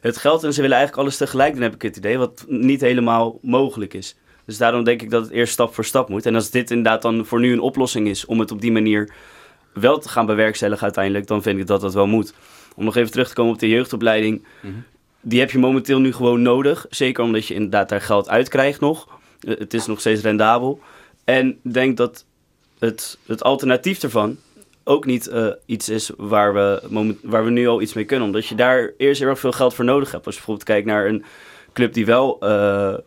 het geld. En ze willen eigenlijk alles tegelijk doen, heb ik het idee, wat niet helemaal mogelijk is. Dus daarom denk ik dat het eerst stap voor stap moet. En als dit inderdaad dan voor nu een oplossing is om het op die manier wel te gaan bewerkstelligen uiteindelijk, dan vind ik dat dat wel moet. Om nog even terug te komen op de jeugdopleiding. Mhm. Die heb je momenteel nu gewoon nodig. Zeker omdat je inderdaad daar geld uit krijgt nog. Eh, het is nog steeds rendabel. En ik denk dat het, het alternatief ervan ook niet uh, iets is waar we, moment, waar we nu al iets mee kunnen. Omdat je daar eerst heel erg veel geld voor nodig hebt. Als je bijvoorbeeld kijkt naar een club die wel uh,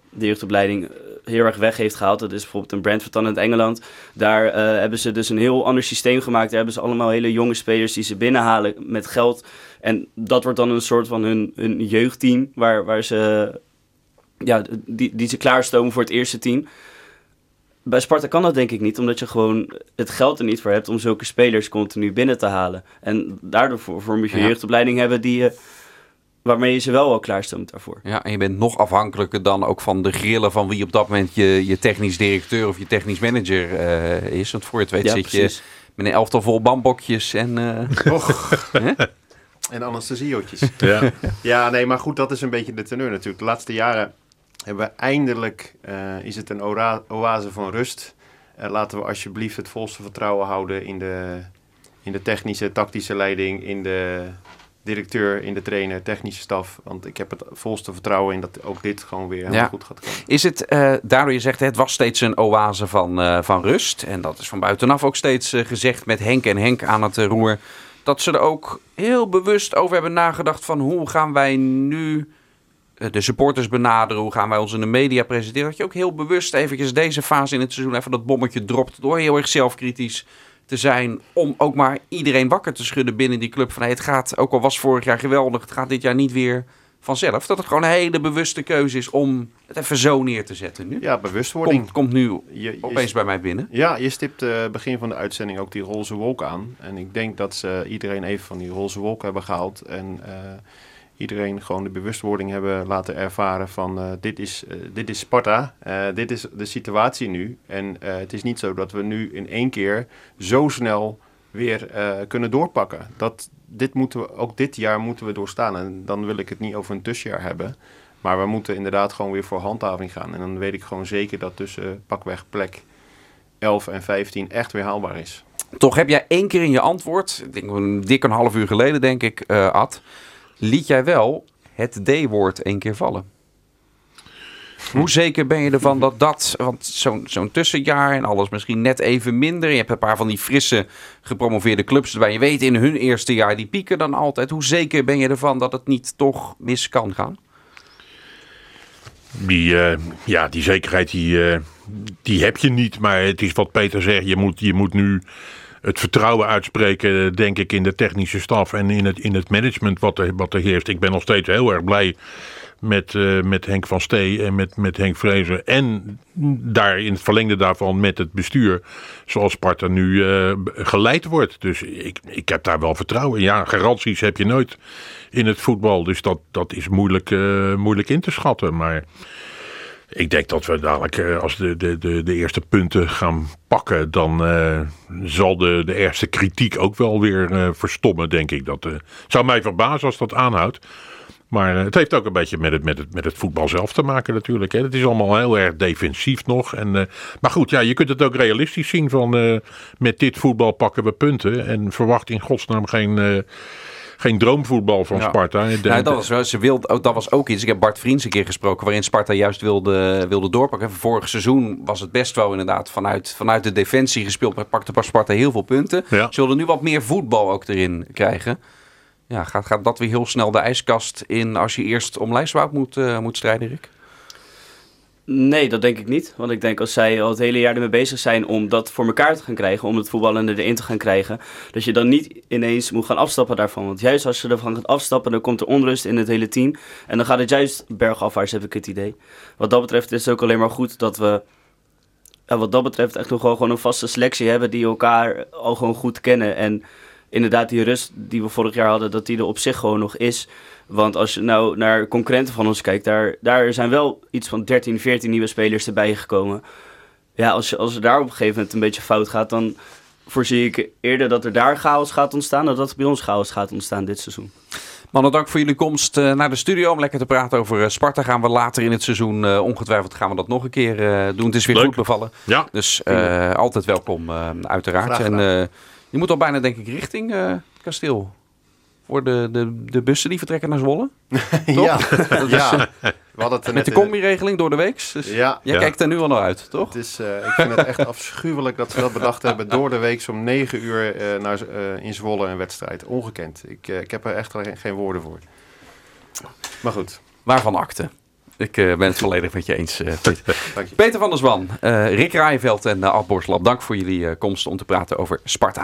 de jeugdopleiding heel erg weg heeft gehaald. Dat is bijvoorbeeld een Brentford dan in Engeland. Daar uh, hebben ze dus een heel ander systeem gemaakt. Daar hebben ze allemaal hele jonge spelers die ze binnenhalen met geld. En dat wordt dan een soort van hun, hun jeugdteam. Waar, waar ze, ja, die, die ze klaarstomen voor het eerste team. Bij Sparta kan dat denk ik niet, omdat je gewoon het geld er niet voor hebt om zulke spelers continu binnen te halen. En daardoor voor, voor moet je ja. jeugdopleiding hebben die je waarmee je ze wel al klaarstoomt daarvoor. Ja, en je bent nog afhankelijker dan ook van de grillen van wie op dat moment je, je technisch directeur of je technisch manager uh, is. Want voor je het weet zit je met een elftal vol bambokjes en... Uh, Och. en anesthesieotjes. Ja. ja, nee, maar goed, dat is een beetje de teneur natuurlijk. De laatste jaren hebben we eindelijk, uh, is het een oase van rust. Uh, laten we alsjeblieft het volste vertrouwen houden in de, in de technische, tactische leiding, in de directeur, in de trainer, technische staf. Want ik heb het volste vertrouwen in dat ook dit gewoon weer helemaal goed gaat komen. Is het, uh, daardoor je zegt, het was steeds een oase van, uh, van rust. En dat is van buitenaf ook steeds uh, gezegd met Henk en Henk aan het roer. Dat ze er ook heel bewust over hebben nagedacht van hoe gaan wij nu de supporters benaderen. Hoe gaan wij ons in de media presenteren. Dat je ook heel bewust eventjes deze fase in het seizoen even dat bommetje dropt. Door heel erg zelfkritisch te zijn om ook maar iedereen wakker te schudden binnen die club. Van hey, het gaat, ook al was vorig jaar geweldig, het gaat dit jaar niet weer vanzelf. Dat het gewoon een hele bewuste keuze is om het even zo neer te zetten nu. Ja, bewustwording. Komt, komt nu je, opeens bij mij binnen. Ja, je stipt uh, begin van de uitzending ook die roze wolk aan. En ik denk dat ze iedereen even van die roze wolk hebben gehaald. En uh, iedereen gewoon de bewustwording hebben laten ervaren van uh, dit, is, uh, dit is Sparta, uh, dit is de situatie nu. En het is niet zo dat we nu in één keer zo snel weer kunnen doorpakken. Dat, dit moeten we, ook dit jaar moeten we doorstaan. En dan wil ik het niet over een tussenjaar hebben. Maar we moeten inderdaad gewoon weer voor handhaving gaan. En dan weet ik gewoon zeker dat tussen pakweg plek 11 en 15 echt weer haalbaar is. Toch heb jij één keer in je antwoord, ik denk dik een half uur geleden denk ik, Ad liet jij wel het D-woord één keer vallen. Hoe zeker ben je ervan dat dat, want zo'n zo'n tussenjaar en alles misschien net even minder. Je hebt een paar van die frisse gepromoveerde clubs waar je weet in hun eerste jaar die pieken dan altijd. Hoe zeker ben je ervan dat het niet toch mis kan gaan? Die, uh, ja, die zekerheid die, uh, die heb je niet. Maar het is wat Peter zegt, je moet, je moet nu het vertrouwen uitspreken, denk ik, in de technische staf en in het, in het management wat er, wat er heerst. Ik ben nog steeds heel erg blij met, uh, met Henk van Stee en met, met Henk Vrezer. En daar in het verlengde daarvan met het bestuur, zoals Sparta nu uh, geleid wordt. Dus ik, ik heb daar wel vertrouwen in. Ja, garanties heb je nooit in het voetbal. Dus dat, dat is moeilijk, moeilijk in te schatten. Maar ik denk dat we dadelijk, eh, als de, de, de, de eerste punten gaan pakken, dan uh, zal de, de eerste kritiek ook wel weer uh, verstommen, denk ik. Dat zou mij verbazen als dat aanhoudt. Maar het heeft ook een beetje met het, met het, met het voetbal zelf te maken natuurlijk. Hè. Het is allemaal heel erg defensief nog. En, maar goed, ja, je kunt het ook realistisch zien van met dit voetbal pakken we punten. En verwacht in godsnaam geen geen droomvoetbal van Sparta. Ja, dat, was, ze wilde, dat was ook iets. Ik heb Bart Vriends een keer gesproken waarin Sparta juist wilde, wilde doorpakken. Vorig seizoen was het best wel inderdaad vanuit, vanuit de defensie gespeeld. Maar pakte Sparta heel veel punten. Ze wilden nu wat meer voetbal ook erin krijgen. Ja, gaat, gaat dat weer heel snel de ijskast in als je eerst om lijstwoud moet, uh, moet strijden, Rick? Nee, dat denk ik niet. Want ik denk als zij al het hele jaar ermee bezig zijn om dat voor elkaar te gaan krijgen, om het voetballen erin te gaan krijgen, dat je dan niet ineens moet gaan afstappen daarvan. Want juist als je ervan gaat afstappen, dan komt er onrust in het hele team. En dan gaat het juist bergafwaarts, heb ik het idee. Wat dat betreft is het ook alleen maar goed dat we wat dat betreft echt nog wel gewoon een vaste selectie hebben die elkaar al gewoon goed kennen. En inderdaad die rust die we vorig jaar hadden, dat die er op zich gewoon nog is. Want als je nou naar concurrenten van ons kijkt, daar, daar zijn wel iets van 13, 14 nieuwe spelers erbij gekomen. Ja, als, je, als er daar op een gegeven moment een beetje fout gaat, dan voorzie ik eerder dat er daar chaos gaat ontstaan dan dat er bij ons chaos gaat ontstaan dit seizoen. Mannen, dank voor jullie komst eh, naar de studio om lekker te praten over eh, Sparta. Gaan we later in het seizoen, uh, ongetwijfeld gaan we dat nog een keer doen. Het is weer goed bevallen. Ja. Dus altijd welkom, uiteraard. En je moet al bijna, denk ik, richting kasteel voor de, de, de bussen die vertrekken naar Zwolle. ja, ja. We hadden het met de combi-regeling door de week. Dus ja. jij kijkt er nu al naar uit, toch? Het is, uh, ik vind het echt afschuwelijk dat we dat bedacht hebben. Door de week om 9 uur uh, naar, uh, in Zwolle een wedstrijd. Ongekend. Ik, ik heb er echt geen woorden voor. Maar goed. Waarvan akte? Ik ben het volledig met je eens, Peter. Peter van der Zwan, Rick Rijveld en uh, Ad dank voor jullie komst om te praten over Sparta.